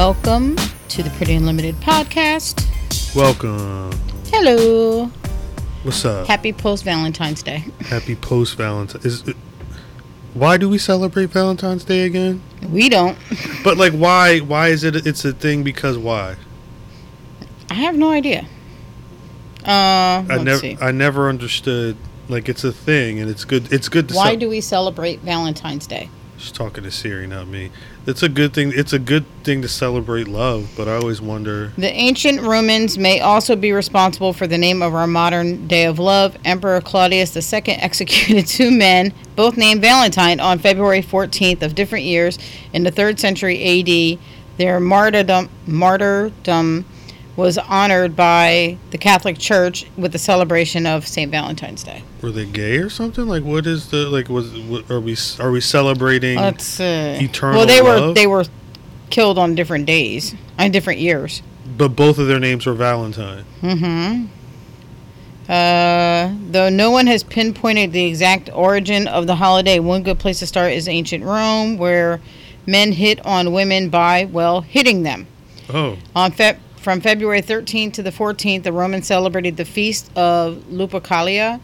Welcome to the Pretty Unlimited podcast. Welcome. Hello. What's up? Happy post Valentine's Day. Happy post Valentine's. It, why do we celebrate Valentine's Day again? We don't. But like, why? Why is it? It's a thing because why? I have no idea. Uh, I never. see. I never understood. Like, it's a thing, and it's good. It's good to. Why cel- do we celebrate Valentine's Day? She's talking to Siri, not me. It's a good thing. It's a good thing to celebrate love, but I always wonder. The ancient Romans may also be responsible for the name of our modern day of love. Emperor Claudius II executed two men, both named Valentine, on February 14th of different years in the 3rd century AD. Their martyrdom, martyrdom was honored by the Catholic Church with the celebration of St. Valentine's Day. Were they gay or something? Like, what is the like? Was what, are we? Are we celebrating? Let's see. Eternal Well, they were they were killed on different days, on different years. but both of their names were Valentine. Mm-hmm. Uh, though no one has pinpointed the exact origin of the holiday, one good place to start is ancient Rome, where men hit on women by, well, hitting them. Oh, On Feb- from February 13th to the 14th, the Romans celebrated the feast of Lupercalia.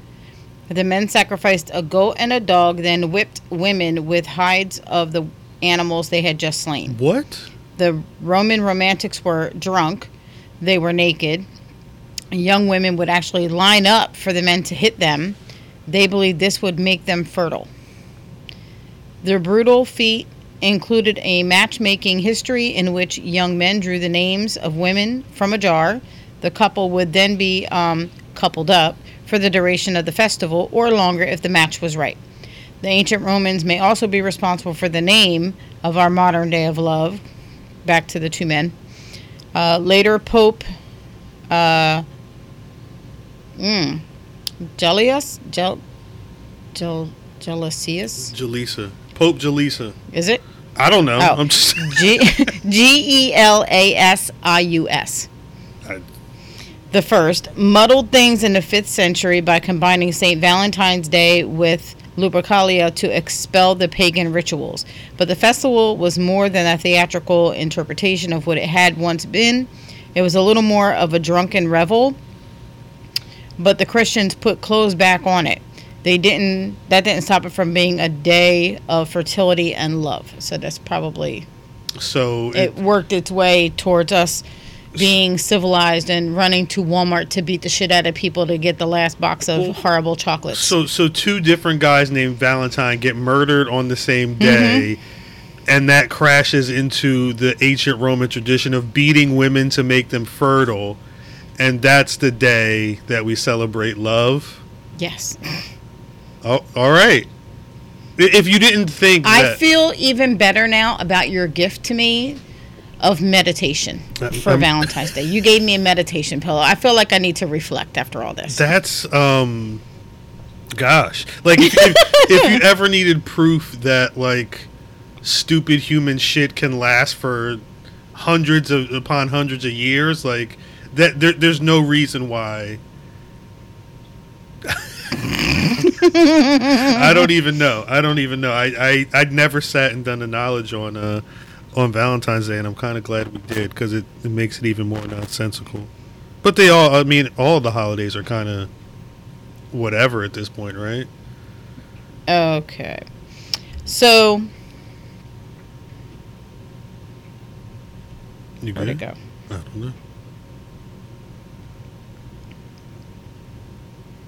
The men sacrificed a goat and a dog, then whipped women with hides of the animals they had just slain. what? The Roman romantics were drunk, they were naked. Young women would actually line up for the men to hit them. They believed this would make them fertile. Their brutal feat included a matchmaking history in which young men drew the names of women from a jar. The couple would then be um, coupled up for the duration of the festival or longer if the match was right. The ancient Romans may also be responsible for the name of our modern day of love. Back to the two men. Uh, later, Pope uh, mm, Gellius, Gel, Gel, Gelasius. Pope Jalisa. is it? I don't know. Oh. I'm just. G G E L A S I U S. I- The first muddled things in the fifth century by combining St. Valentine's Day with Lupercalia to expel the pagan rituals. But the festival was more than a theatrical interpretation of what it had once been. It was a little more of a drunken revel. But the Christians put clothes back on it. They didn't. That didn't stop it from being a day of fertility and love. So that's probably so it, it worked its way towards us being civilized and running to Walmart to beat the shit out of people to get the last box of Well, horrible chocolates. so so two different guys named Valentine get murdered on the same Mm-hmm. day. And that crashes into the ancient Roman tradition of beating women to make them fertile. And that's the day that we celebrate love. yes. Oh, all right. If you didn't think I that, feel even better now about your gift to me of meditation Uh, for um, Valentine's Day. You gave me a meditation pillow. I feel like I need to reflect after all this. That's um, gosh, like if, if, if you ever needed proof that like stupid human shit can last for hundreds of upon hundreds of years, like that, there, there's no reason why. I don't even know. I don't even know. I I I'd never sat and done the knowledge on uh on Valentine's Day, and I'm kind of glad we did because it, it makes it even more nonsensical. But they all, I mean, all the holidays are kind of whatever at this point, right? Okay. So, You where'd it go? I don't know.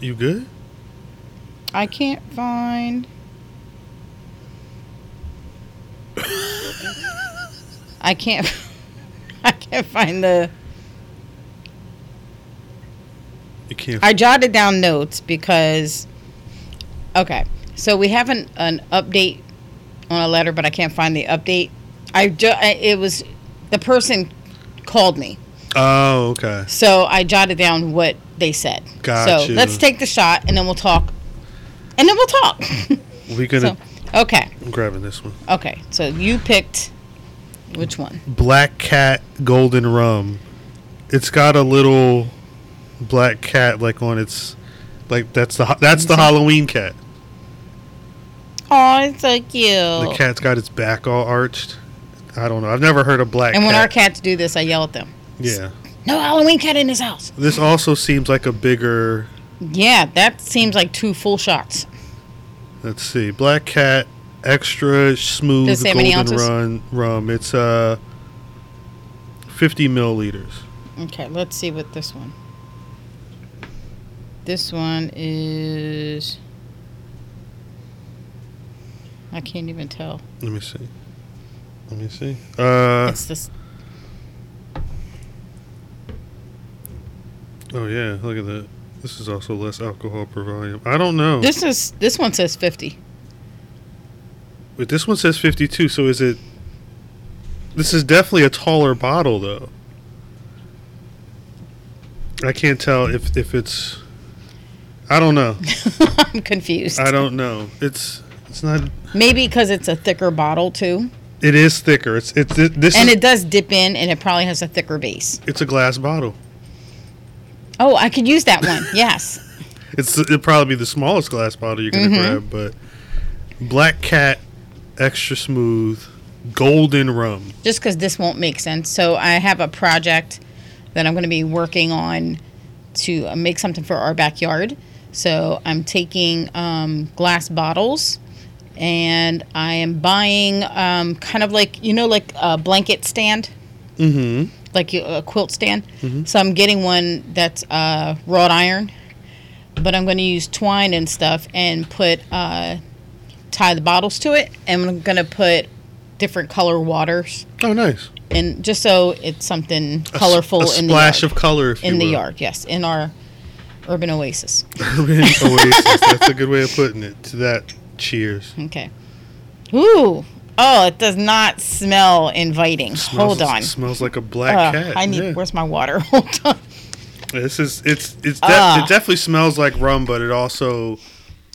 You good? I can't find. I can't. I can't find the. You can't. I jotted down notes because. Okay, so we have an, an update on a letter, but I can't find the update. I ju- it was the person called me, oh, okay. so I jotted down what they said. Got so you. let's take the shot, and then we'll talk, and then we'll talk. We're gonna. so, okay, I'm grabbing this one. okay. So you picked which one? Black Cat Golden Rum. It's got a little black cat like on its like that's the that's the Halloween cat. Oh, it's so cute. The cat's got its back all arched. I don't know. I've never heard of black. And when cat. our cats do this, I yell at them. yeah, No Halloween cat in this house. this also seems like a bigger. Yeah, that seems like two full shots. Let's see, black cat extra smooth Does it say how many golden run rum. It's uh, fifty milliliters. Okay, let's see what this one. This one is. I can't even tell. Let me see. Let me see. Uh, It's this. oh yeah, look at that. This is also less alcohol per volume. I don't know. This is this one says fifty. But this one says 52, so is it. This is definitely a taller bottle, though. I can't tell if, if it's. I don't know. I'm confused. I don't know. It's it's not. Maybe because it's a thicker bottle too, It is thicker. It's it's thi- this and is, it does dip in, and it probably has a thicker base. it's a glass bottle. Oh, I could use that one. Yes. It's it'll probably be the smallest glass bottle you're gonna Mhm. grab, but Black Cat, extra smooth, golden rum. just because this won't make sense. So I have a project that I'm going to be working on to uh, make something for our backyard. So I'm taking um, glass bottles and I am buying um, kind of like you know like a blanket stand, Mm-hmm. Like a quilt stand. Mhm. So I'm getting one that's uh, wrought iron, but I'm going to use twine and stuff and put uh, tie the bottles to it, and I'm going to put different color waters Oh, nice. and just so it's something A s- colorful a in the splash yard. of color in the yard. Yes, in our urban oasis. Urban oasis. That's a good way of putting it. To that, cheers. Okay. Ooh. Oh, it does not smell inviting. Smells, Hold on. Smells like a black Ugh, cat. I need. Yeah. Where's my water? Hold on. This is it's it's de- Ah. it definitely smells like rum, but it also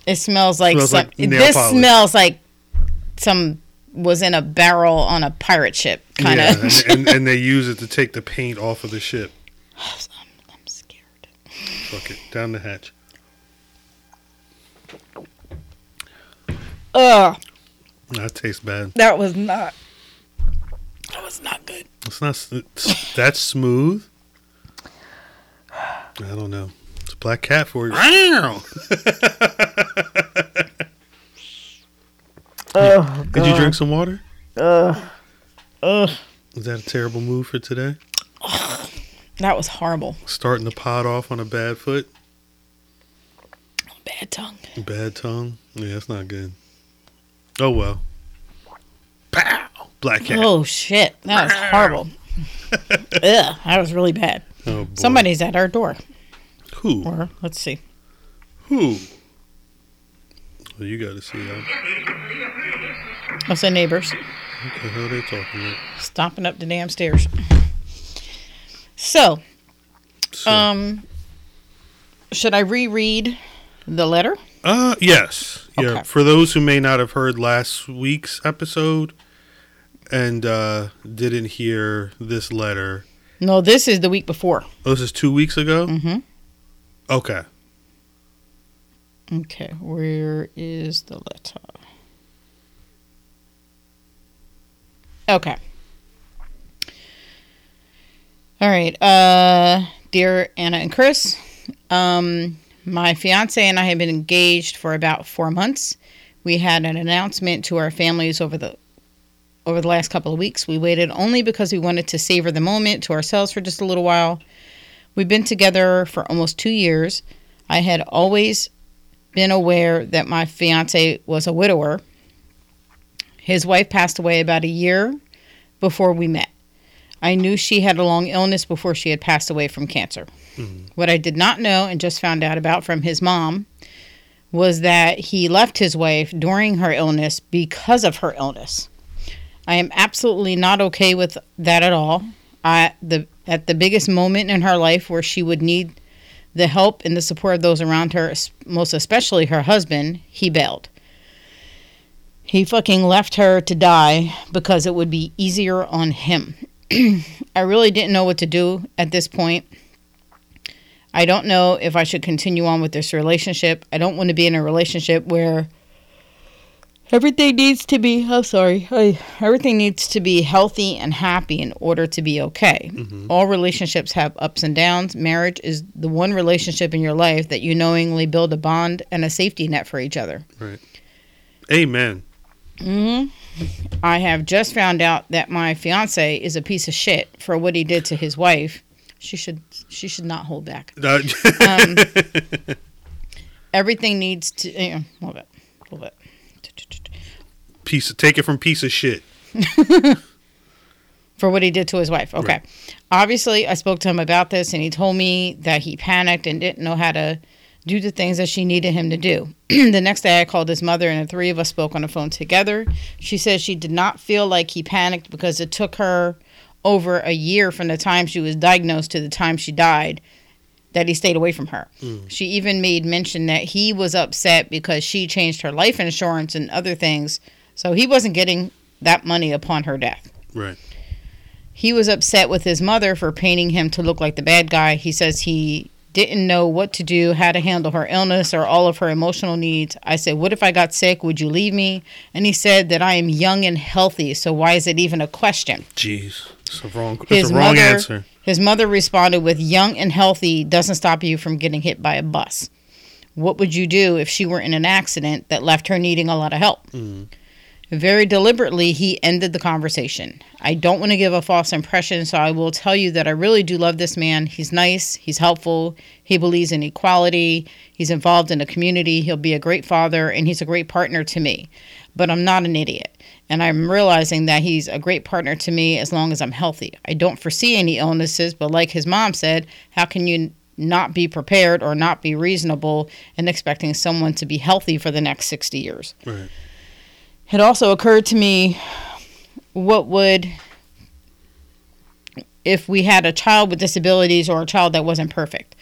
It smells like Smells some. like nail this polish. smells like some was in a barrel on a pirate ship, kind yeah, of. and, and, and they use it to take the paint off of the ship. I'm, I'm scared. Fuck it, down the hatch. Ugh, That tastes bad. that was not. That was not good. It's not s- it's, that's smooth. I don't know. It's a black cat for you. Oh, Did you drink some water? Ugh. Ugh. Is that a terrible move for today? That was horrible. Starting the pot off on a bad foot, Bad tongue. bad tongue. Yeah, that's not good. Oh well. Pow! Black cat. Oh shit, that was horrible. Ugh, that was really bad. Oh, boy. Somebody's at our door. Who? Or let's see. Who? Well, you got to see that. I'll say neighbors What the hell are they talking about? stomping up the damn stairs. So, So, um, should I reread the letter? Uh, yes. Yeah. For those who may not have heard last week's episode and uh, didn't hear this letter, No, this is the week before. oh, this is two weeks ago. Mm-hmm. Okay. Okay, where is the letter? Okay. All right. Uh, dear Anna and Chris, um, my fiance and I have been engaged for about four months. We had an announcement to our families over the over the last couple of weeks. We waited only because we wanted to savor the moment to ourselves for just a little while. We've been together for almost two years. I had always been aware that my fiance was a widower. His wife passed away about a year before we met. I knew she had a long illness before she had passed away from cancer. Mm-hmm. What I did not know and just found out about from his mom was that he left his wife during her illness because of her illness. I am absolutely not okay with that at all. I the at the biggest moment in her life where she would need the help and the support of those around her, most especially her husband, he bailed. He fucking left her to die because it would be easier on him. I really didn't know what to do at this point. I don't know if I should continue on with this relationship. I don't want to be in a relationship where Everything needs to be, oh, sorry. I- Everything needs to be healthy and happy in order to be okay. All relationships have ups and downs. Marriage is the one relationship in your life that you knowingly build a bond and a safety net for each other. Right. Amen. hmm I have just found out that my fiance is a piece of shit for what he did to his wife. She should she should not hold back. Um, Everything needs to yeah, a little bit, a little bit. piece of, take it from piece of shit. for what he did to his wife. Okay. Right. Obviously, I spoke to him about this and he told me that he panicked and didn't know how to do the things that she needed him to do. the next day, I called his mother and the three of us spoke on the phone together. She said she did not feel like he panicked because it took her over a year from the time she was diagnosed to the time she died that he stayed away from her. Hmm. She even made mention that he was upset because she changed her life insurance and other things. So he wasn't getting that money upon her death. Right. He was upset with his mother for painting him to look like the bad guy. He says he didn't know what to do, how to handle her illness or all of her emotional needs. I said, What if I got sick? Would you leave me? And he said that I am young and healthy, so why is it even a question? Jeez. It's a wrong, it's His a wrong mother- answer. His mother responded with, Young and healthy doesn't stop you from getting hit by a bus. What would you do if she were in an accident that left her needing a lot of help? Mm. Very deliberately, he ended the conversation. I don't want to give a false impression, so I will tell you that I really do love this man. He's nice, he's helpful, he believes in equality, he's involved in the community, he'll be a great father, and he's a great partner to me. But I'm not an idiot. And I'm realizing that he's a great partner to me as long as I'm healthy. I don't foresee any illnesses, but like his mom said, how can you not be prepared or not be reasonable in expecting someone to be healthy for the next 60 years? Right. It also occurred to me what would if we had a child with disabilities or a child that wasn't perfect.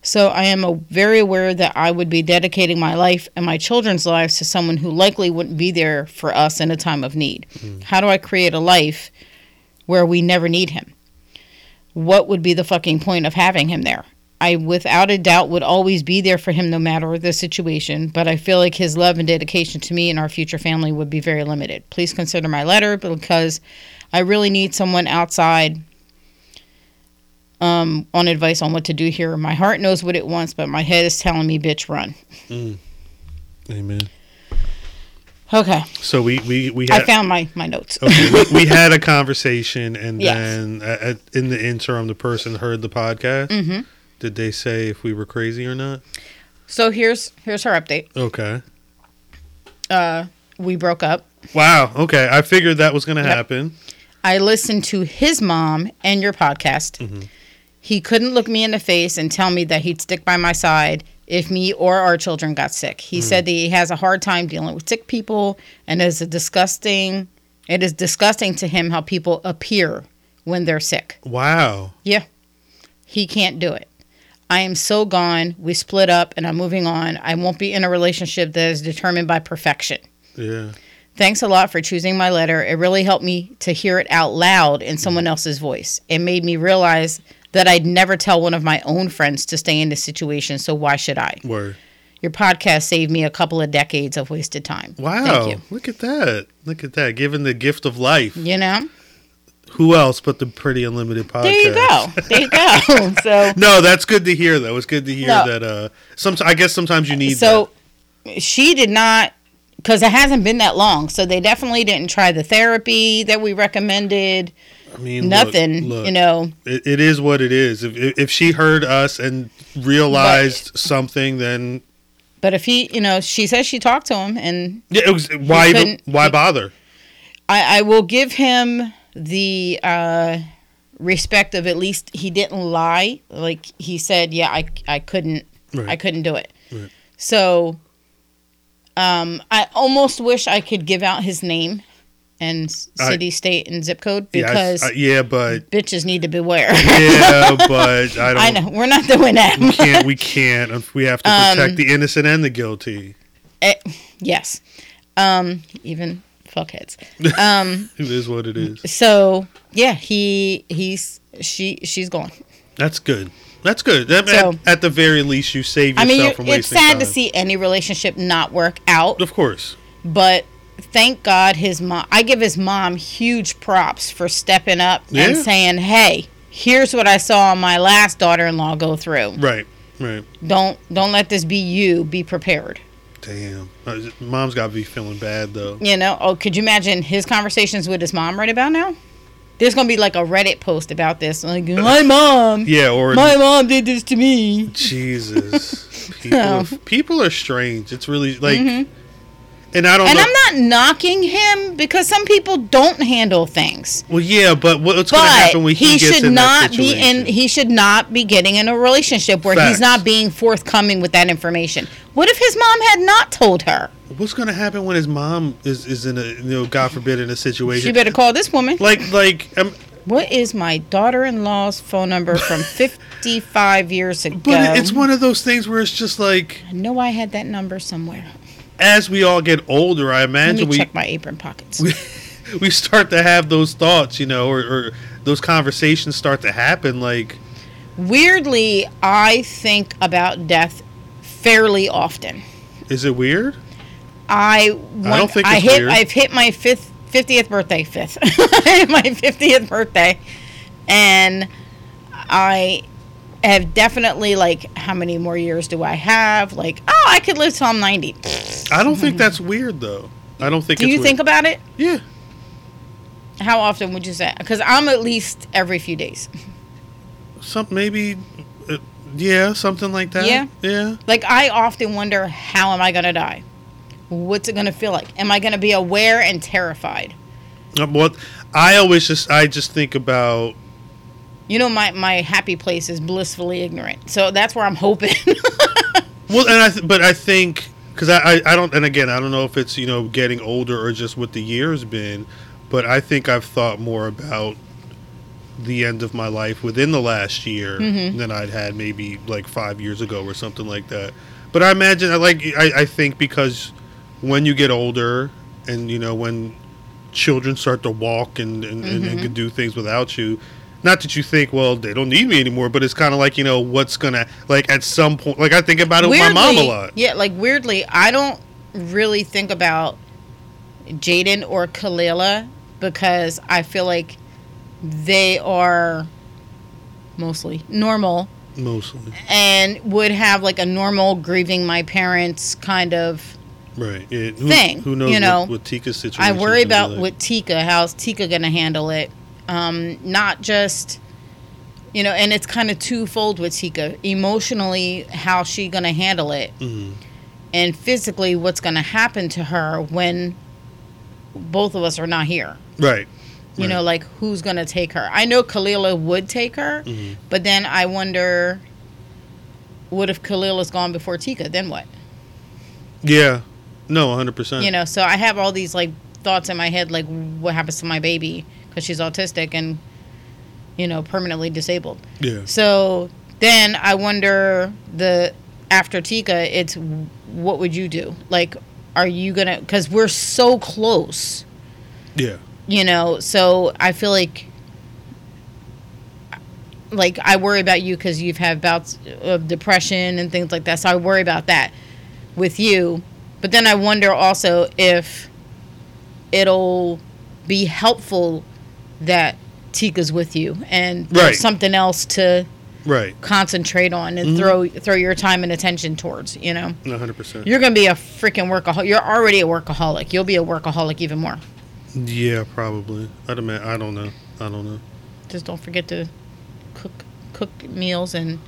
So I am a, very aware that I would be dedicating my life and my children's lives to someone who likely wouldn't be there for us in a time of need. Hmm. How do I create a life where we never need him? What would be the fucking point of having him there? I without a doubt would always be there for him no matter the situation, but I feel like his love and dedication to me and our future family would be very limited. Please consider my letter because I really need someone outside um, on advice on what to do here. My heart knows what it wants, but my head is telling me, bitch, run. Amen. Okay. So we we we I found my, my notes. okay, we, we had a conversation, and Yes. then uh, in the interim, the person heard the podcast. Mhm. Did they say if we were crazy or not? So here's here's her update. Okay. Uh, we broke up. Wow. Okay. I figured that was going to Yep. happen. I listened to his mom and your podcast. Mm-hmm. He couldn't look me in the face and tell me that he'd stick by my side if me or our children got sick. He said that he has a hard time dealing with sick people and is a disgusting it is disgusting to him how people appear when they're sick. Wow. Yeah. He can't do it. I am so gone. We split up and I'm moving on. I won't be in a relationship that is determined by perfection. Yeah. Thanks a lot for choosing my letter. It really helped me to hear it out loud in someone mm-hmm. else's voice. It made me realize that I'd never tell one of my own friends to stay in this situation, so why should I? Word. Your podcast saved me a couple of decades of wasted time. Wow. Thank you. Look at that. Look at that. Given the gift of life. You know? Who else but the Pretty Unlimited podcast? There you go. There you go. so No, that's good to hear though. It's good to hear No. that uh sometimes I guess sometimes you need so she did not because it hasn't been that long. So they definitely didn't try the therapy that we recommended. I mean Nothing, look, you know. It, it is what it is. If if she heard us and realized something then But if he, you know, she says she talked to him and yeah, it was why even, why he- bother? I, I will give him the uh, respect of at least he didn't lie. Like he said, yeah, I, I couldn't, Right. I couldn't do it. Right. So, um, I almost wish I could give out his name and s- I- city, state, and zip code Yeah, I- because I- yeah, but bitches need to beware. yeah, but I don't I know we're not doing that. we can't we can't we have to protect Um, the innocent and the guilty. Eh, yes, um, even fuckheads. Um, It is what it is. so yeah, he he's she she's gone. That's good. That's good. That, So- at, at the very least, you save yourself I mean, from you're, it's sad time. to see any relationship not work out, Of course. but thank God his mom. I give his mom huge props for stepping up Yeah. and saying, "Hey, here's what I saw my last daughter-in-law go through. Right. Right. Don't don't let this be you. Be prepared." Damn. Uh, Mom's got to be feeling bad though. You know, oh, could you imagine his conversations with his mom right about now? There's gonna be like a Reddit post about this, like my mom, Yeah. Or my mom did this to me. Jesus. People. Are, people are strange. It's really like. Mhm. And I don't And know. I'm not knocking him because some people don't handle things, well, yeah, but what's going to happen when he, he, should not be in. He should not be getting in a relationship where Facts. he's not being forthcoming with that information. What if his mom had not told her? What's going to happen when his mom is, is in a you know God forbid in a situation She better call this woman. like like um, What is my daughter-in-law's phone number from 55 years ago? but it's one of those things where it's just like I know I had that number somewhere. As we all get older, I Let me imagine we check my apron pockets. we, we start to have those thoughts, you know, or, or those conversations start to happen. Like, Weirdly, I think about death fairly often. is it weird? I I don't think I it's hit weird. I've hit my fifth fiftieth birthday fifth my fiftieth birthday, and I have definitely like how many more years do I have? Like oh I could live till I'm ninety. I don't think that's weird though. I don't think. Do you weird. think about it? Yeah, How often would you say? Because I'm at least every few days. some maybe. Uh, yeah, something like that. Yeah? yeah. Like I often wonder how am I gonna die? What's it gonna feel like? Am I gonna be aware and terrified? Uh, What I always just I just think about You know, my my happy place is blissfully ignorant. So that's where I'm hoping. Well, and I th- but I think because I, I I don't and again I don't know if it's you know getting older or just what the years been, but I think I've thought more about the end of my life within the last year Mhm. than I'd had maybe like five years ago or something like that. But I imagine I like I, I think because when you get older and you know when children start to walk and and, and, and Mhm. can do things without you. Not that you think, well, they don't need me anymore, but it's kind of like you know what's gonna like at some point. Like I think about it with my mom a lot. Yeah, like weirdly, I don't really think about Jaden or Kalila because I feel like they are mostly normal Mostly, and would have like a normal grieving my parents kind of right? Yeah, who, Thing, Who knows you know. what, what Tika's situation? I worry about like. with Tika. How's Tika gonna handle it? Um, not just, you know, and it's kind of twofold with Tika. Emotionally, how she gonna handle it, Mhm. and physically, what's gonna happen to her when both of us are not here. Right. You Right. know, like who's gonna take her? I know Kalila would take her, Mhm. but then I wonder, what if Kalila's gone before Tika? Then what? Yeah. No, hundred percent. you know so i have all these like thoughts in my head like what happens to my baby because she's autistic and you know permanently disabled Yeah. so then i wonder the after tika it's what would you do like are you gonna because we're so close Yeah. you know so i feel like like i worry about you because you've had bouts of depression and things like that so i worry about that with you but then i wonder also if it'll be helpful that tika's with you and there's Right. something else to Right. concentrate on and Mhm. throw throw your time and attention towards you know hundred percent. you're gonna be a freaking workaholic you're already a workaholic you'll be a workaholic even more Yeah, probably. I'd imagine. I don't know. I don't know. just don't forget to cook cook meals and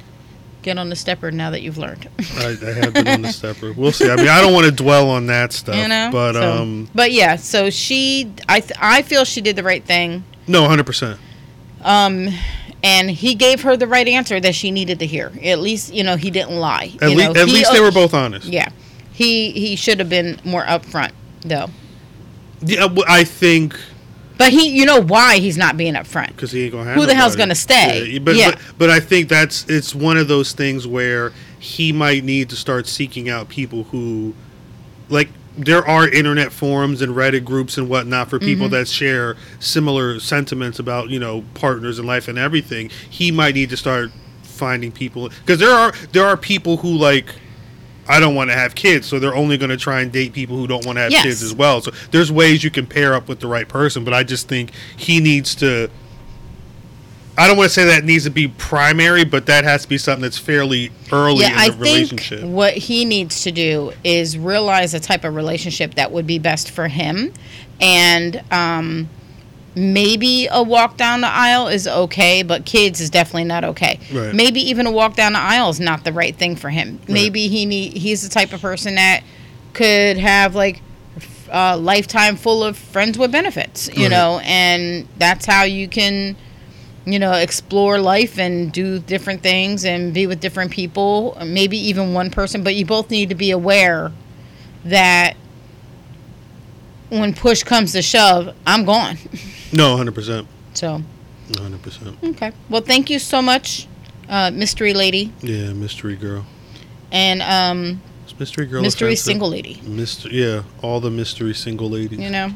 get on the stepper now that you've learned. I, I have been on the stepper. We'll see. I mean, I don't want to dwell on that stuff. you know, But So- um, but yeah. So she, I, th- I feel she did the right thing. No, hundred percent. Um, and he gave her the right answer that she needed to hear. At least you know he didn't lie. At You least, know, at he- least they were both honest. Yeah, he he should have been more upfront though. Yeah, I think But he, you know why he's not being upfront. because he ain't gonna have. Who the hell's gonna stay? Yeah, but, Yeah. but but I think that's it's one of those things where he might need to start seeking out people who, like, there are internet forums and Reddit groups and whatnot for people Mm-hmm. that share similar sentiments about you know partners in life and everything. He might need to start finding people because there are there are people who like. I don't want to have kids, so they're only going to try and date people who don't want to have Yes. kids as well. So there's ways you can pair up with the right person, but I just think he needs to. I don't want to say that needs to be primary, but that has to be something that's fairly early yeah, in I the think what he needs to do is realize the type of relationship that would be best for him, and um, maybe a walk down the aisle is okay, but kids is definitely not okay. Right. Maybe even a walk down the aisle is not the right thing for him. Right. Maybe he need he's the type of person that could have like a lifetime full of friends with benefits, you Right. know, and that's how you can you know, explore life and do different things and be with different people, maybe even one person, but you both need to be aware that when push comes to shove, I'm gone. No, hundred percent, So, hundred percent. okay. Well, thank you so much, uh, mystery lady Yeah, mystery girl. and um, Is mystery girl. mystery offensive? single lady. Mystery, yeah, all the mystery single ladies. You know,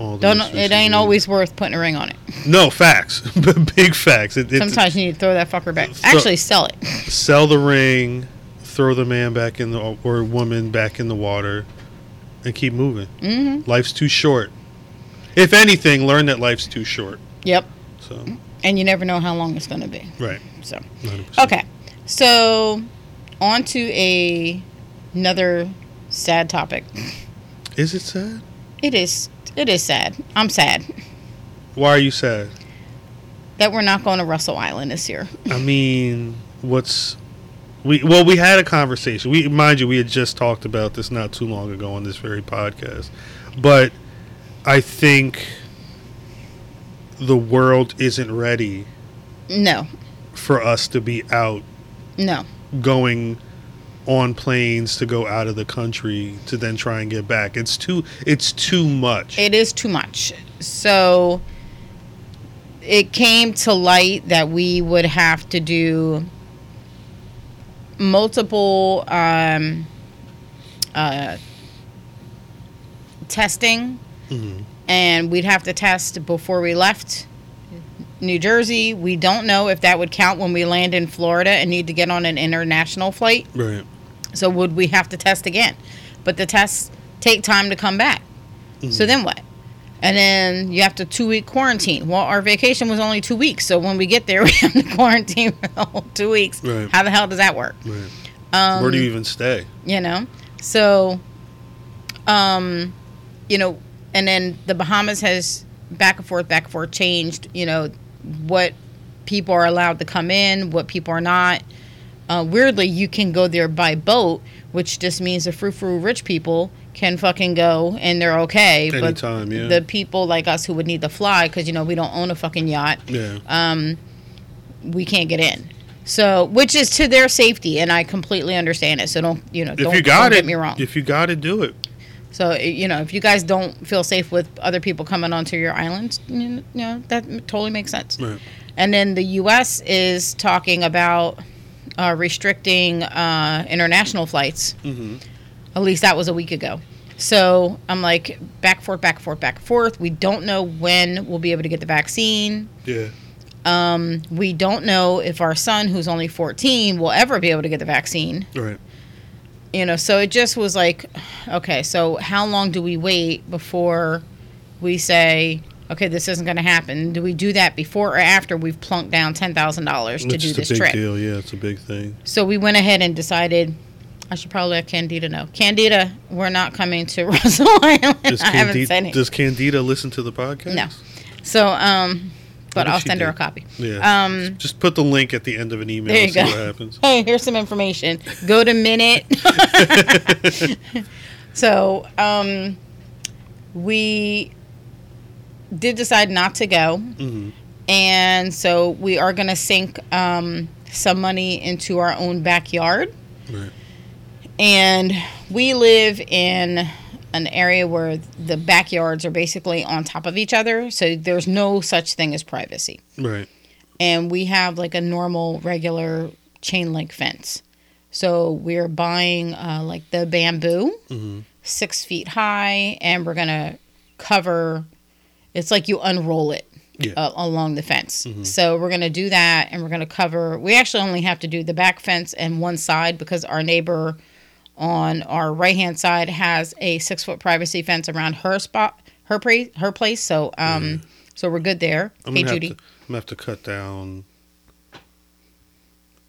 all don't it ain't always worth putting a ring on it. No facts, big facts. It, it, Sometimes you need to throw that fucker back. Actually, sell it. sell the ring, throw the man back in the or woman back in the water, and keep moving. hmm Life's too short. If anything, learn that life's too short. Yep. So And you never know how long it's going to be. right, So. 100%. Okay, so on to a another sad topic. Is it sad? It is it is sad. I'm sad Why are you sad? that we're not going to Russell Island this year. I mean, what's we? Well, we had a conversation. We mind you, we had just talked about this not too long ago on this very podcast, but I think the world isn't ready No, for us to be out no. going on planes to go out of the country to then try and get back. It's too it's too much. It is too much. So it came to light that we would have to do multiple um, uh, testing Mhm. and we'd have to test before we left New Jersey. We don't know if that would count when we land in Florida and need to get on an international flight. Right. So would we have to test again? But the tests take time to come back. So then what? And then you have to two week quarantine. Well, our vacation was only two weeks, so when we get there, we have to quarantine for the whole two weeks. Right. How the hell does that work? Right. Um, Where do you even stay? you know so um you know and then the bahamas has back and forth back and forth changed you know what people are allowed to come in what people are not uh, weirdly you can go there by boat which just means the frou frou rich people can fucking go and they're okay Anytime, but yeah. the people like us who would need to fly because you know we don't own a fucking yacht Yeah. um, we can't get in. So, which is to their safety, and I completely understand it. So don't you know? if don't, you got don't it, get me wrong. if you got it, do it. so you know, if you guys don't feel safe with other people coming onto your island, you know that totally makes sense. Right. And then the U.S. is talking about uh, restricting uh, international flights. hmm At least that was a week ago. So I'm like back forth, back forth, back forth. We don't know when we'll be able to get the vaccine. Yeah. Um, we don't know if our son, who's only 14, will ever be able to get the vaccine. Right. You know, so it just was like, okay, so how long do we wait before we say, okay, this isn't going to happen? Do we do that before or after we've plunked down $10,000 to It's do just this a big trip? deal. Yeah, it's a big thing. So we went ahead and decided. I should probably let Candida know. Candida, we're not coming to Russell Island. Does, Candida, does Candida listen to the podcast? No. So, um, but I'll send her a copy. Yeah. Um, Just put the link at the end of an email There and you see go. what happens. hey, here's some information. Go to Minute. so, um, we did decide not to go. hmm And so we are going to sink um, some money into our own backyard. Right. And we live in an area where the backyards are basically on top of each other. So there's no such thing as privacy. Right. and we have like a normal regular chain link fence so we're buying uh, like the bamboo hmm six feet high and we're gonna cover it's like you unroll it Yeah. uh, along the fence Mhm. so we're gonna do that and we're gonna cover we actually only have to do the back fence and one side because our neighbor on our right hand side has a six foot privacy fence around her spot, her her place. So um, so we're good there. I'm hey Judy, to, I'm gonna have to cut down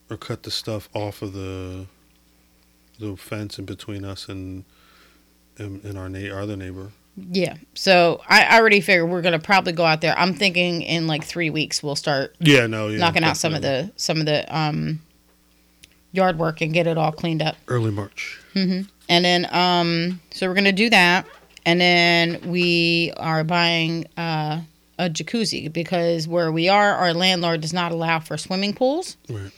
or cut the stuff off of the the fence in between us and and, and our, na- our other neighbor. Yeah. So I, already figured we're gonna probably go out there. I'm thinking in like three weeks we'll start Yeah, no, yeah, knocking out some of the some of the um, yard work and get it all cleaned up. early March. And then, um, so we're gonna do that, and then we are buying uh, a jacuzzi because where we are, our landlord does not allow for swimming pools. Right.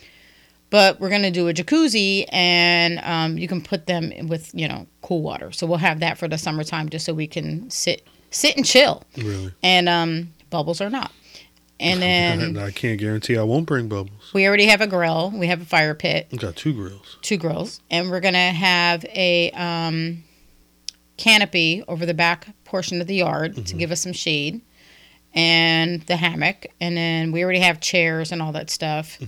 But we're gonna do a jacuzzi, and um, you can put them with you know cool water. So we'll have that for the summertime, just so we can sit sit and chill. Really. And um, bubbles or not. And then I can't guarantee I won't bring bubbles. we already have a grill. We have a fire pit. I got two grills. two grills, and we're gonna have a um, canopy over the back portion of the yard to give us some shade, and the hammock, and then we already have chairs and all that stuff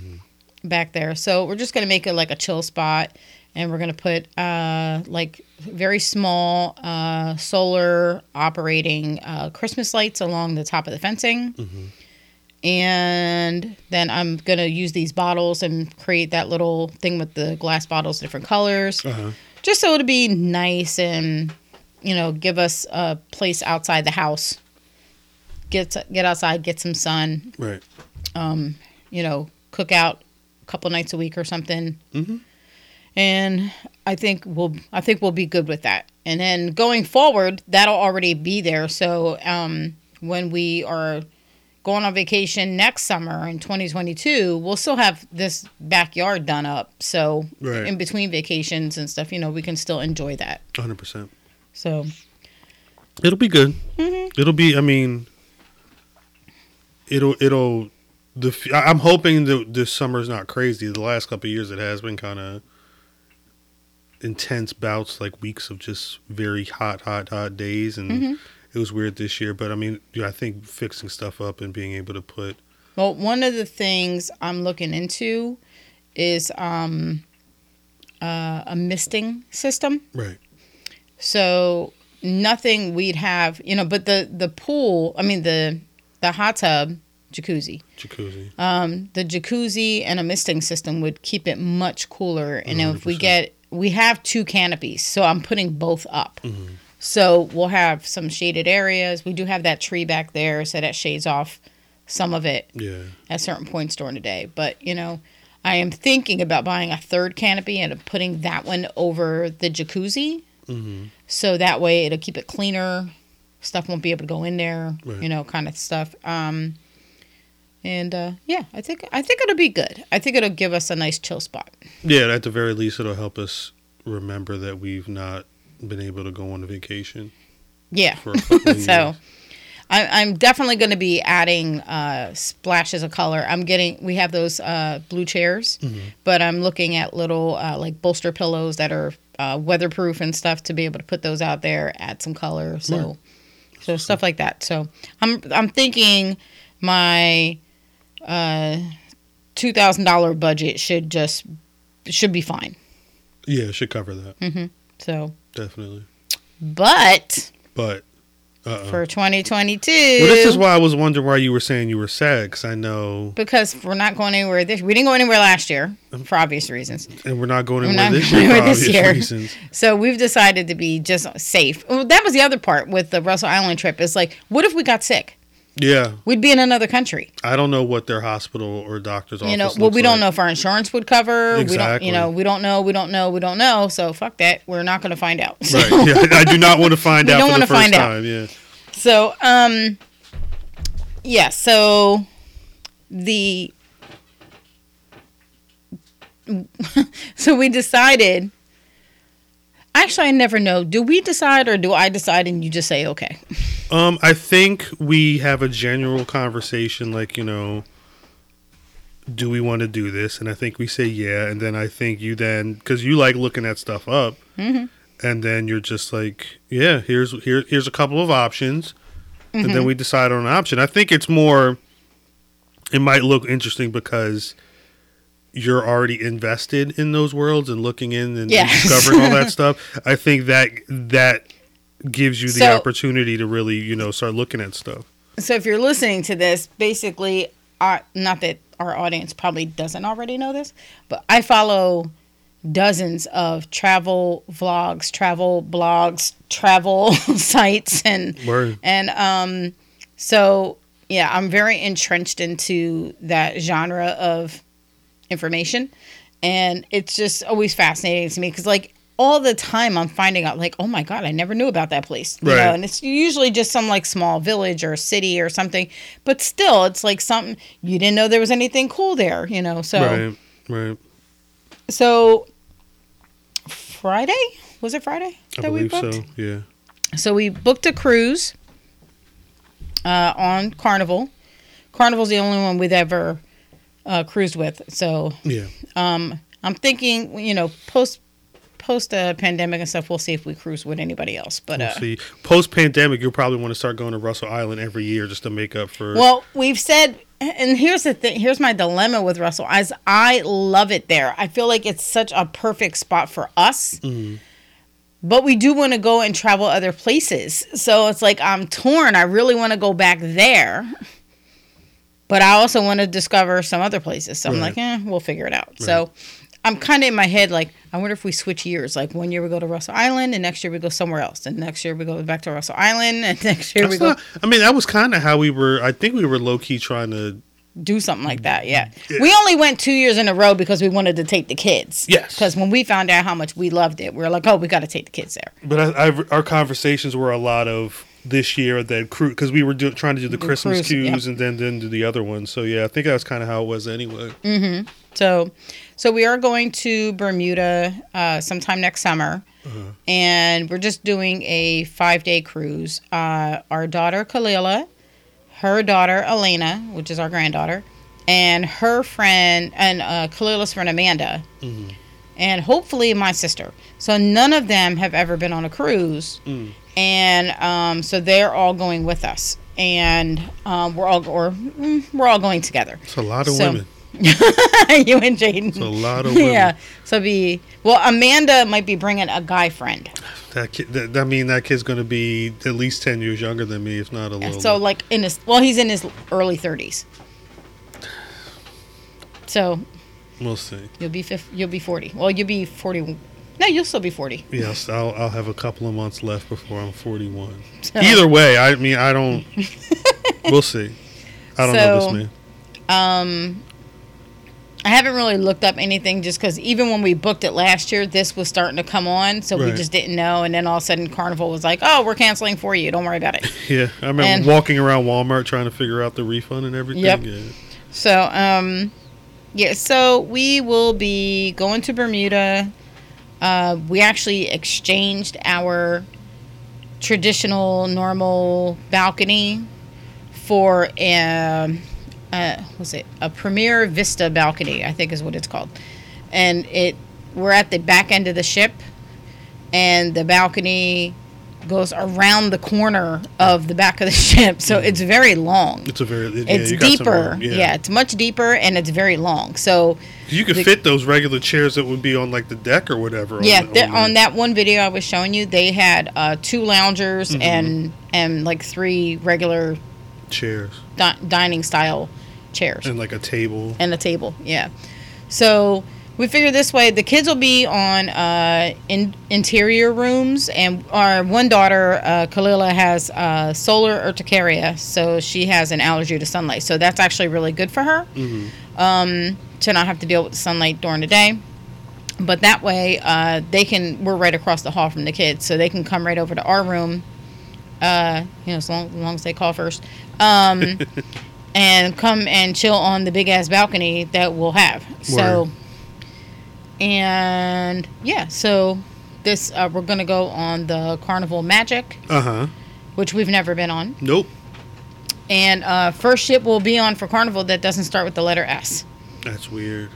back there. So we're just gonna make it like a chill spot, and we're gonna put uh, like very small uh, solar operating uh, Christmas lights along the top of the fencing. And then I'm gonna use these bottles and create that little thing with the glass bottles, different colors, Uh-huh. just so it'll be nice and you know give us a place outside the house. Get get outside, get some sun. Right. Um, you know, cook out a couple nights a week or something. Mhm. And I think we'll I think we'll be good with that. And then going forward, that'll already be there. So um, when we are going on vacation next summer in 2022, we'll still have this backyard done up. So Right. in between vacations and stuff, you know, we can still enjoy that. 100%. So It'll be good. Mm-hmm. It'll be. I mean, it'll it'll. The I'm hoping that this summer's not crazy. The last couple of years, it has been kind of intense bouts, like weeks of just very hot, hot, hot days, and Mm-hmm. it was weird this year. But I mean, I think fixing stuff up and being able to put Well, one of the things I'm looking into is um, uh, a misting system. right, So nothing we'd have, you know, but the the pool, I mean the the hot tub jacuzzi, jacuzzi. um, the jacuzzi and a misting system would keep it much cooler. And then if we get, we have two canopies, so I'm putting both up. So we'll have some shaded areas. We do have that tree back there, so that shades off some of it yeah, at certain points during the day. But you know, I am thinking about buying a third canopy and putting that one over the jacuzzi, hmm so that way it'll keep it cleaner. Stuff won't be able to go in there, Right. you know, kind of stuff. Um, and uh, yeah, I think I think it'll be good. I think it'll give us a nice chill spot. yeah. At the very least, it'll help us remember that we've not been able to go on a vacation Yeah. so. I, I'm definitely going to be adding uh, splashes of color. I'm getting we have those uh, blue chairs, Mm-hmm. but I'm looking at little uh, like bolster pillows that are uh, weatherproof and stuff to be able to put those out there, add some color, so so stuff like that. So I'm I'm thinking my uh, two thousand dollar budget should just should be fine. Yeah, it should cover that Mm-hmm. So, definitely. but But uh, for 2022, well, this is why I was wondering why you were saying you were sad because I know, because we're not going anywhere this we didn't go anywhere last year for obvious reasons and we're not going anywhere not this going year for this obvious year. reasons. so we've decided to be just safe well, that was the other part with the russell island trip is like what if we got sick Yeah, we'd be in another country I don't know what their hospital or doctor's office. you know well we don't know if our insurance would cover we don't Exactly. you know we don't know we don't know we don't know so fuck that we're not going to find out So- Right. Yeah, I do not want to find We out don't the first find out. Yeah. So, um, yeah, so the, so we decided, actually, I never know. Do we decide or do I decide and you just say, okay? Um, I think we have a general conversation, like you know, do we want to do this? And I think we say yeah, and then I think you then because you like looking at stuff up, Mhm. and then you're just like, yeah, here's here here's a couple of options, and Mm-hmm. then we decide on an option. I think it's more. It might look interesting because you're already invested in those worlds and looking in and Yeah. discovering all that stuff, I think that that gives you the So- opportunity to really, you know, start looking at stuff. So if you're listening to this, basically, uh, not that our audience probably doesn't already know this, but I follow dozens of travel vlogs, travel blogs, travel sites, and Word. and um, so yeah, I'm very entrenched into that genre of information, and it's just always fascinating to me because like all the time I'm finding out like oh my god I never knew about that place you Right. know and it's usually just some like small village or city or something but still it's like something you didn't know there was anything cool there you know so Right. Right. so Friday was it Friday that we booked so. Yeah. so we booked a cruise uh, on Carnival. Carnival's the only one we've ever uh, cruised with. So Yeah. um, I'm thinking, you know, post post uh, pandemic and stuff, we'll see if we cruise with anybody else. But We'll uh, see. Post pandemic, you'll probably want to start going to Russell Island every year just to make up for. well, we've said, and here's the thing. Here's my dilemma with Russell. As I love it there, I feel like it's such a perfect spot for us. Mhm. But we do want to go and travel other places. So it's like I'm torn. I really want to go back there. But I also want to discover some other places. So I'm like, eh, we'll figure it out. So I'm kind of in my head like, I wonder if we switch years. Like one year we go to Russell Island, and next year we go somewhere else, and next year we go back to Russell Island, and next year we That's go not, I mean, that was kind of how we were. I think we were low key trying to. do something like that. Yeah. Yeah. We only went two years in a row because we wanted to take the kids. Yes. Because when we found out how much we loved it, we were like, oh, we got to take the kids there. But I, I, our conversations were a lot of this year that crew because we were do, trying to do the, The Christmas cruise, cues and then then do the other ones. So yeah, I think that's kind of how it was anyway. Mm. So, so we are going to Bermuda uh, sometime next summer, and we're just doing a five day cruise. Uh, our daughter Kalila, her daughter Elena, which is our granddaughter, and her friend and uh, Kalila's friend Amanda, and hopefully my sister. So none of them have ever been on a cruise, Mm. And um, so they're all going with us, and um, we're all or mm, we're all going together. It's a lot of So- women. you and Jaden. It's a lot of women. Yeah. So be well. Amanda might be bringing a guy friend. That kid. That, I mean, that kid's going to be at least ten years younger than me, if not a little. So like in his well, he's in his early thirties. So we'll see. you'll be fif- you'll be forty. Well, you'll be forty. No, you'll still be forty. Yes, I'll I'll have a couple of months left before I'm 41. So, Either way, I mean, I don't. we'll see. I don't know this man. Um, I haven't really looked up anything just because even when we booked it last year, this was starting to come on, so we just didn't know. And then all of a sudden, Carnival was like, "Oh, we're canceling for you. Don't worry about it." Yeah, I remember and- walking around Walmart trying to figure out the refund and everything. Yep. Yeah. So, um, yeah, so we will be going to Bermuda. Uh, we actually exchanged our traditional, normal balcony for a, uh, what's it? A Premier Vista balcony, I think is what it's called. And it, we're at the back end of the ship, and the balcony goes around the corner of the back of the ship, so it's very long It's a very. Yeah, it's some deeper. room, yeah. it's much deeper and it's very long. So You could the- fit those regular chairs that would be on like the deck or whatever. yeah, on, th- on on that one video I was showing you, they had uh, two loungers Mm-hmm. and and like three regular chairs di- dining style chairs and like a table. and a table. Yeah. So we figure this way: the kids will be on uh, in, interior rooms, and our one daughter, uh, Kalila, has uh, solar urticaria, so she has an allergy to sunlight. So that's actually really good for her Mhm. um, to not have to deal with the sunlight during the day. But that way, uh, they can. We're right across the hall from the kids, so they can come right over to our room. Uh, you know, as long, as long as they call first, um, and come and chill on the big ass balcony that we'll have. So, and yeah, so this uh, we're gonna go on the Carnival Magic, Uh huh. which we've never been on, Nope. and uh, first ship we'll be on for Carnival that doesn't start with the letter S. That's weird.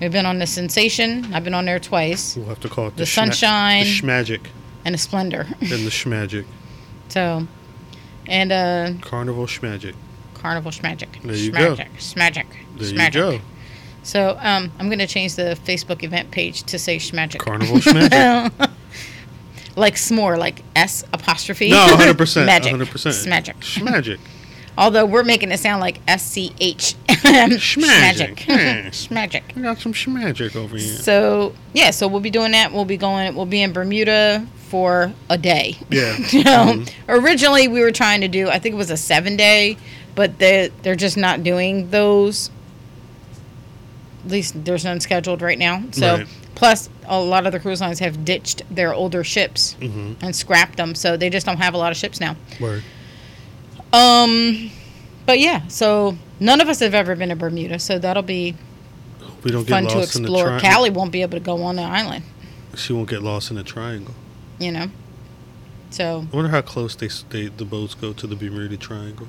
We've been on the Sensation. I've been on there twice, We'll have to call it The schma- Sunshine. the schmagic, and the Splendor. and the schmagic. so, and uh, Carnival schmagic. Carnival Schmagic. There you go. Schmagic. Schmagic. There Schmagic. you go. So um, I'm going to change the Facebook event page to say Schmagic. Carnival Schmagic. like s'more, like S apostrophe. No, 100%. Magic. 100%. Smagic. Schmagic. Although we're making it sound like S C H. magic, Yeah. Schmagic. I got some schmagic over here. So yeah, so we'll be doing that. We'll be going. We'll be in Bermuda for a day. Yeah. you know, Mhm. originally we were trying to do. I think it was a seven day, but they they're just not doing those. At least there's none scheduled right now. So Right. plus a lot of the cruise lines have ditched their older ships hmm and scrapped them, so they just don't have a lot of ships now. Word. Um, but yeah, so none of us have ever been to Bermuda, so that'll be We don't get fun to lost in the explore. triangle. Callie won't be able to go on the island, She won't get lost in the triangle. you know. So I wonder how close they, they the boats go to the Bermuda Triangle.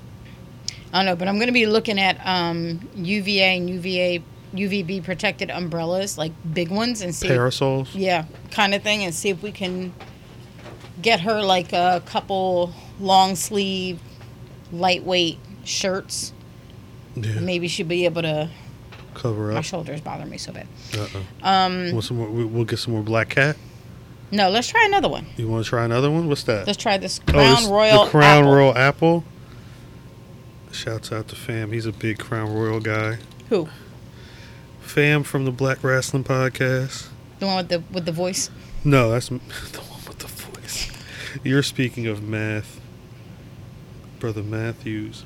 I don't know, but I'm going to be looking at um, UVA and UVA UVB protected umbrellas, like big ones, and see, Parasols. yeah, kind of thing, and see if we can get her like a couple long sleeve, lightweight shirts. Yeah. Maybe she'll be able to. Cover up. My shoulders bother me so bad. Uh-uh. Um, Want some more, we- we'll get some more Black Cat. no, let's try another one. You want to try another one? What's that? Let's try this Oh, Crown this- Royal. The Crown Apple. Royal Apple. Shouts out to Fam. He's a big Crown Royal guy. Who? Fam from the Black Wrestling Podcast. The one with the with the voice. No, that's the one with the voice. You're speaking of math. Brother Matthews.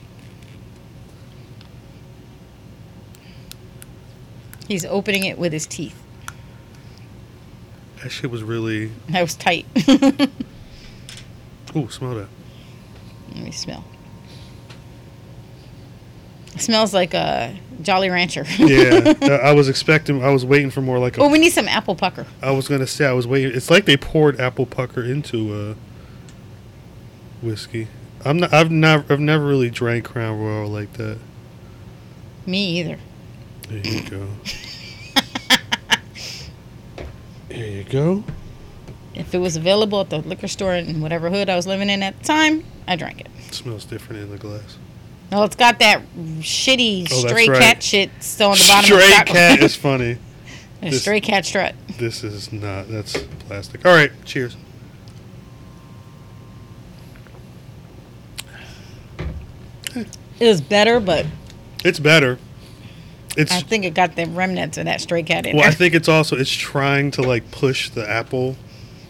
He's opening it with his teeth. That shit was really. That was tight. Ooh, smell that. Let me smell. It smells like a Jolly Rancher. Yeah, I was expecting. I was waiting for more like a. oh, we need some apple pucker. I was gonna say I was waiting. It's like they poured apple pucker into uh, whiskey. I'm not. I've never. I've never really drank Crown Royal like that. Me either. There you go. there you go. If it was available at the liquor store in whatever hood I was living in at the time, I drank it. smells different in the glass. No, it's got that shitty Oh, stray right. cat shit still on the bottom of Stray the cat is funny. A this- stray cat strut. This is not. That's plastic. All right. Cheers. It was better, but It's better. It's. I think it got the remnants of that stray cat in well, I think it's also it's trying to like push the apple.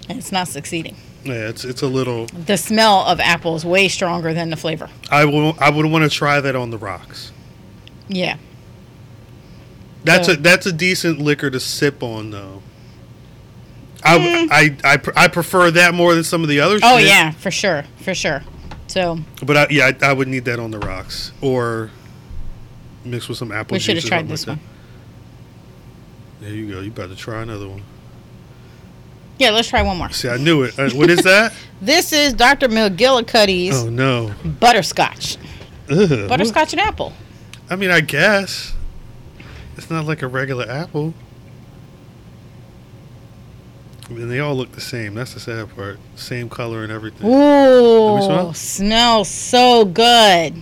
And it's not succeeding. Yeah, it's it's a little. The smell of apple is way stronger than the flavor. I will. I would want to try that on the rocks. Yeah. That's So- a that's a decent liquor to sip on though. I, Mm. I, I, I prefer that more than some of the other Oh shit. yeah, for sure, for sure. So But I, yeah, I, I would need that on the rocks or mixed with some apple we juice should have tried this like one. There you go. You about to try another one. Yeah, let's try one more. See, I knew it. Uh, what is that? This is Dr. McGillicuddy's oh no. butterscotch. Ugh, Butterscotch and apple. I mean, I guess it's not like a regular apple. And they all look the same. That's the sad part. Same color and everything. Ooh, smell? smells so good.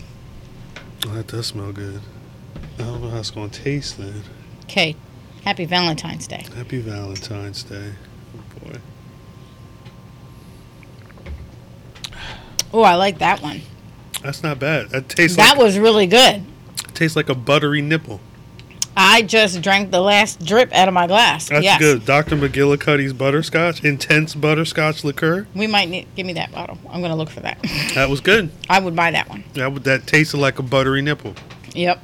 Oh, that does smell good. I don't know how it's going to taste then. Okay, happy Valentine's Day. Happy Valentine's Day. Oh boy. Oh, I like that one. That's not bad. That tastes That like was really good. tastes like a buttery nipple. I just drank the last drip out of my glass. That's yes. good. Dr. McGillicuddy's butterscotch, intense butterscotch liqueur. We might need give me that bottle. I'm gonna look for that. That was good. I would buy that one. That would, that tasted like a buttery nipple. Yep.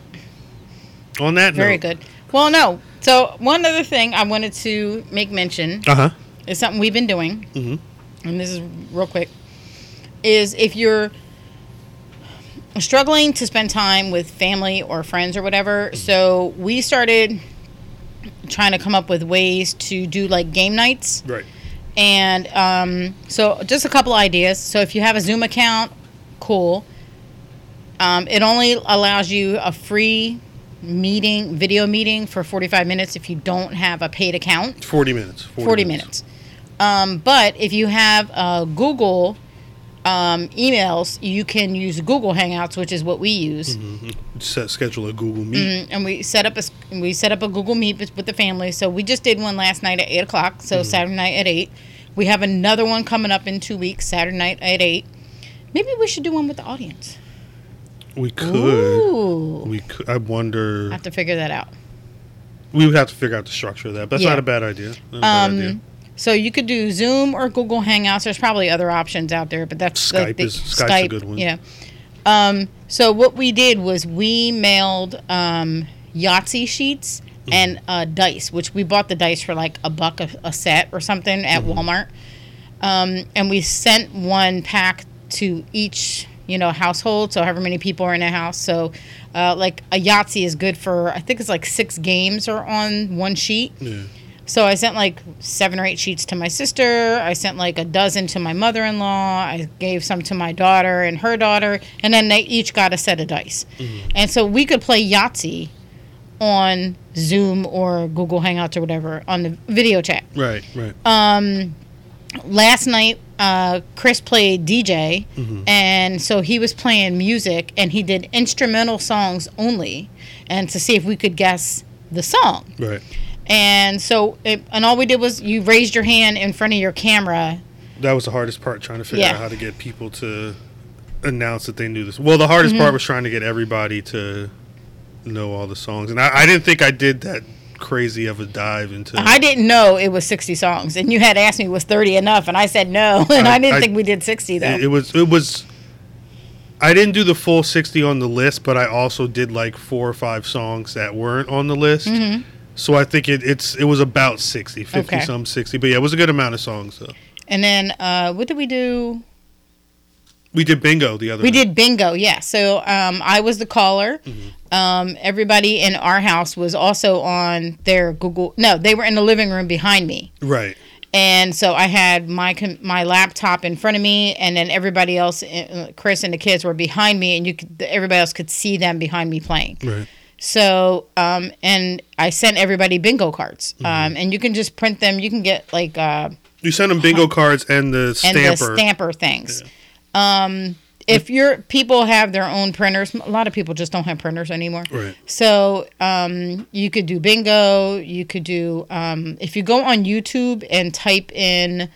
On that Very note, Very good. Well, no. So one other thing I wanted to make mention Uh huh. is something we've been doing, mm-hmm. and this is real quick, is if you're struggling to spend time with family or friends or whatever, so we started trying to come up with ways to do like game nights. Right. And um, so, just a couple ideas. So, if you have a Zoom account, cool. Um, it only allows you a free meeting, video meeting for 45 minutes if you don't have a paid account. Forty minutes. 40, 40 minutes. Um, but if you have a Google um, emails, you can use Google Hangouts, which is what we use. Set schedule a Google Meet. Mm, and we set up a we set up a Google Meet with the family. So we just did one last night at eight o'clock. So Saturday night at eight. We have another one coming up in two weeks, Saturday night at eight. Maybe we should do one with the audience. We could. Ooh, We could. I wonder. I have to figure that out. We would have to figure out the structure of that. But that's Yeah. not a bad idea. Not a bad idea. So you could do Zoom or Google Hangouts. There's probably other options out there, but that's Skype the, is- Skype's a good one. Yeah. Um, so what we did was we mailed um, Yahtzee sheets Mm-hmm. and uh, dice, which we bought the dice for like a buck a, a set or something at Mm-hmm. Walmart. Um, and we sent one pack to each you know household so however many people are in a house so uh, like a yahtzee is good for i think it's like six games are on one sheet Yeah. So I sent like seven or eight sheets to my sister. I sent like a dozen to my mother in law. I gave some to my daughter and her daughter. And then they each got a set of dice. And so we could play Yahtzee on Zoom or Google Hangouts or whatever on the video chat. Right. Right. Um, last night, uh, Chris played DJ. And so he was playing music and he did instrumental songs only. And to see if we could guess the song. right. And so, it, and all we did was you raised your hand in front of your camera. That was the hardest part, trying to figure Yeah. out how to get people to announce that they knew this. Well, the hardest Mm-hmm. part was trying to get everybody to know all the songs, and I, I didn't think I did that crazy of a dive into. I didn't know it was 60 songs. And you had asked me, was 30 enough? And I said no. And I, I- didn't I- think we did 60 though. it, it was it was. I didn't do the full sixty on the list, but I also did like four or five songs that weren't on the list. So I think it, it's it was about 60, 50 Mm-hmm. Okay. some sixty, but yeah, it was a good amount of songs. though. and then, uh, what did we do? we did bingo the other. We night. did bingo, yeah. So um, I was the caller. Mm-hmm. Um, everybody in our house was also on their Google. No, they were in the living room behind me. right. and so I had my my laptop in front of me, and then everybody else, uh, Chris and the kids were behind me, and you could everybody else could see them behind me playing. Right. So, um, and I sent everybody bingo cards, Mm-hmm. um, and you can just print them. You can get like uh, You sent them bingo cards and the and stamper. the stamper things. Um, if your people have their own printers, a lot of people just don't have printers anymore. Right. So um, you could do bingo. You could do um, if you go on YouTube and type in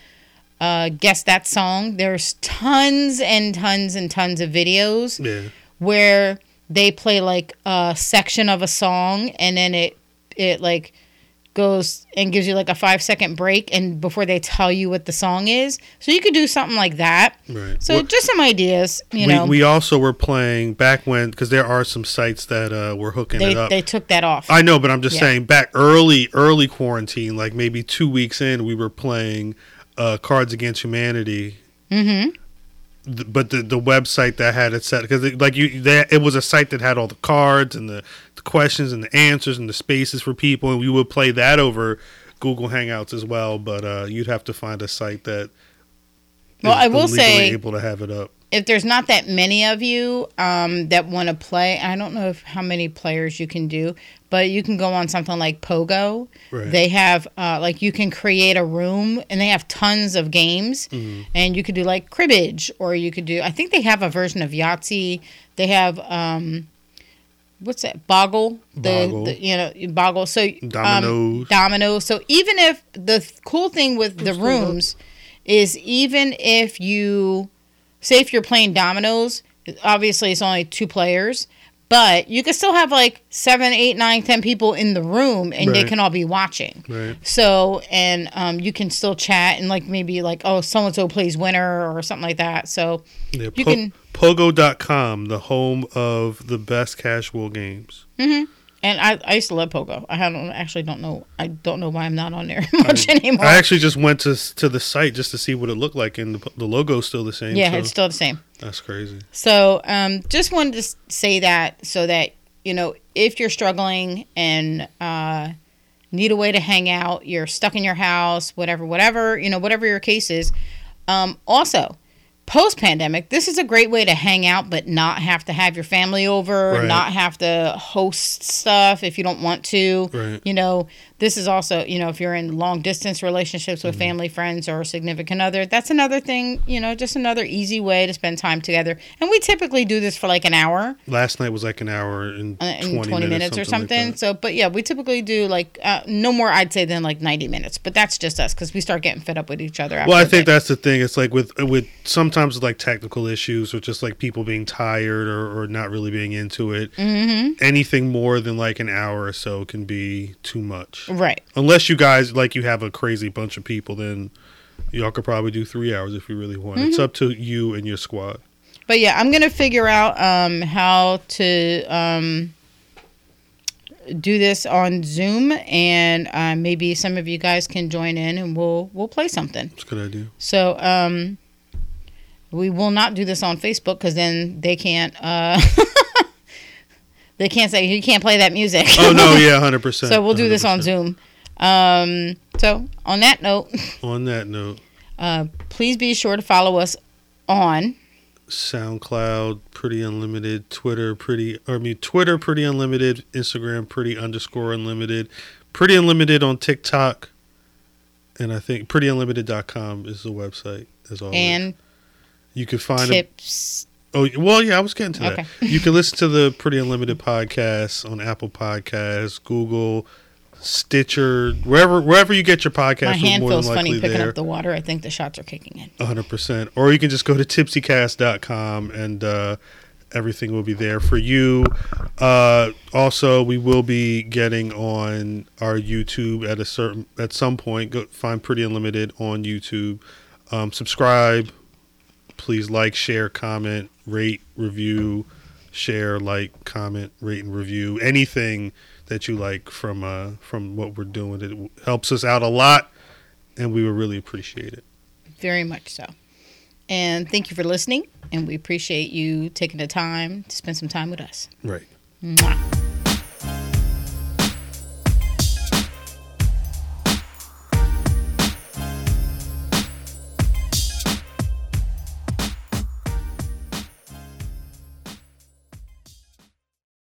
uh, "guess that song." There's tons and tons and tons of videos Yeah. where they play like a section of a song and then it it like goes and gives you like a five second break and before they tell you what the song is. So you could do something like that. Right. So Well, just some ideas, you we, know. we also were playing back when because there are some sites that uh, were hooking they it up. they took that off. I know, but I'm just Yeah. saying back early, early quarantine, like maybe two weeks in, we were playing uh, Cards Against Humanity. mm-hmm. But the the website that had it set because it, like you, that it was a site that had all the cards and the, the questions and the answers and the spaces for people, and we would play that over Google Hangouts as well. But uh, you'd have to find a site that. Well, I will say- able to have it up. If there's not that many of you um, that want to play, I don't know if how many players you can do, but you can go on something like Pogo. Right. They have uh, like you can create a room, and they have tons of games, Mm-hmm. and you could do like cribbage, or you could do. I think they have a version of Yahtzee. They have um, what's that? Boggle. The, Boggle. the you know Boggle. So Dominoes. Um, dominoes. So even if the th- cool thing with the rooms is even if you say if you're playing dominoes, obviously it's only two players, but you can still have like seven, eight, nine, ten people in the room, and they can all be watching. Right. So and um, you can still chat and like maybe like oh so and so plays winner or something like that. So Yeah, You po- can- Pogo.com, the home of the best casual games. And I, I used to love Pogo. I don't actually don't know I don't know why I'm not on there much anymore. I actually just went to to the site just to see what it looked like, and the, the logo's still the same. yeah, so it's still the same. that's crazy. So, um, just wanted to say that so that you know if you're struggling and uh, need a way to hang out, you're stuck in your house, whatever, whatever you know, whatever your case is. Um, also, post pandemic, this is a great way to hang out, but not have to have your family over, Right. not have to host stuff if you don't want to. Right. You know, this is also, you know, if you're in long distance relationships with family, friends, or a significant other, that's another thing, you know, just another easy way to spend time together. And we typically do this for like an hour Last night was like an hour and, uh, 20, 20 minutes, or like something. that. so, but yeah, we typically do like uh, no more, I'd say, than like 90 minutes. But that's just us because we start getting fed up with each other. After Well, I think that's the thing. It's like with with sometimes like technical issues or just like people being tired or, or not really being into it. Mm-hmm. Anything more than like an hour or so can be too much. Right. Unless you guys like you have a crazy bunch of people, then y'all could probably do three hours if you really want. It's Mm-hmm. up to you and your squad. But yeah, I'm gonna figure out um, how to um, do this on Zoom, and uh, maybe some of you guys can join in, and we'll we'll play something. It's a good idea. So um, we will not do this on Facebook because then they can't uh, they can't say you can't play that music. Oh no, yeah, hundred percent. so we'll do this on Zoom. Um, so on that note, On that note, uh, please be sure to follow us on SoundCloud, Pretty Unlimited, Twitter, Pretty, or I mean, Twitter, Pretty Unlimited, Instagram, Pretty underscore Unlimited, Pretty Unlimited on TikTok, and I think PrettyUnlimited.com is the website as always. and you can find a, tips. Oh well yeah I was getting to Okay. that. You can listen to the Pretty Unlimited podcast on Apple Podcasts, Google, Stitcher, wherever wherever you get your podcast. My hand feels funny picking there. up the water. I think the shots are kicking in. 100%. Or you can just go to tipsycast.com and uh, everything will be there for you. Uh, also, we will be getting on our YouTube at a certain at some point. Go find Pretty Unlimited on YouTube. Um, subscribe. Please like, share, comment, rate, review, share, like, comment, rate, and review anything that you like from uh, from what we're doing. It helps us out a lot, and we would really appreciate it. Very much so. And thank you for listening. And we appreciate you taking the time to spend some time with us. Right. Mwah.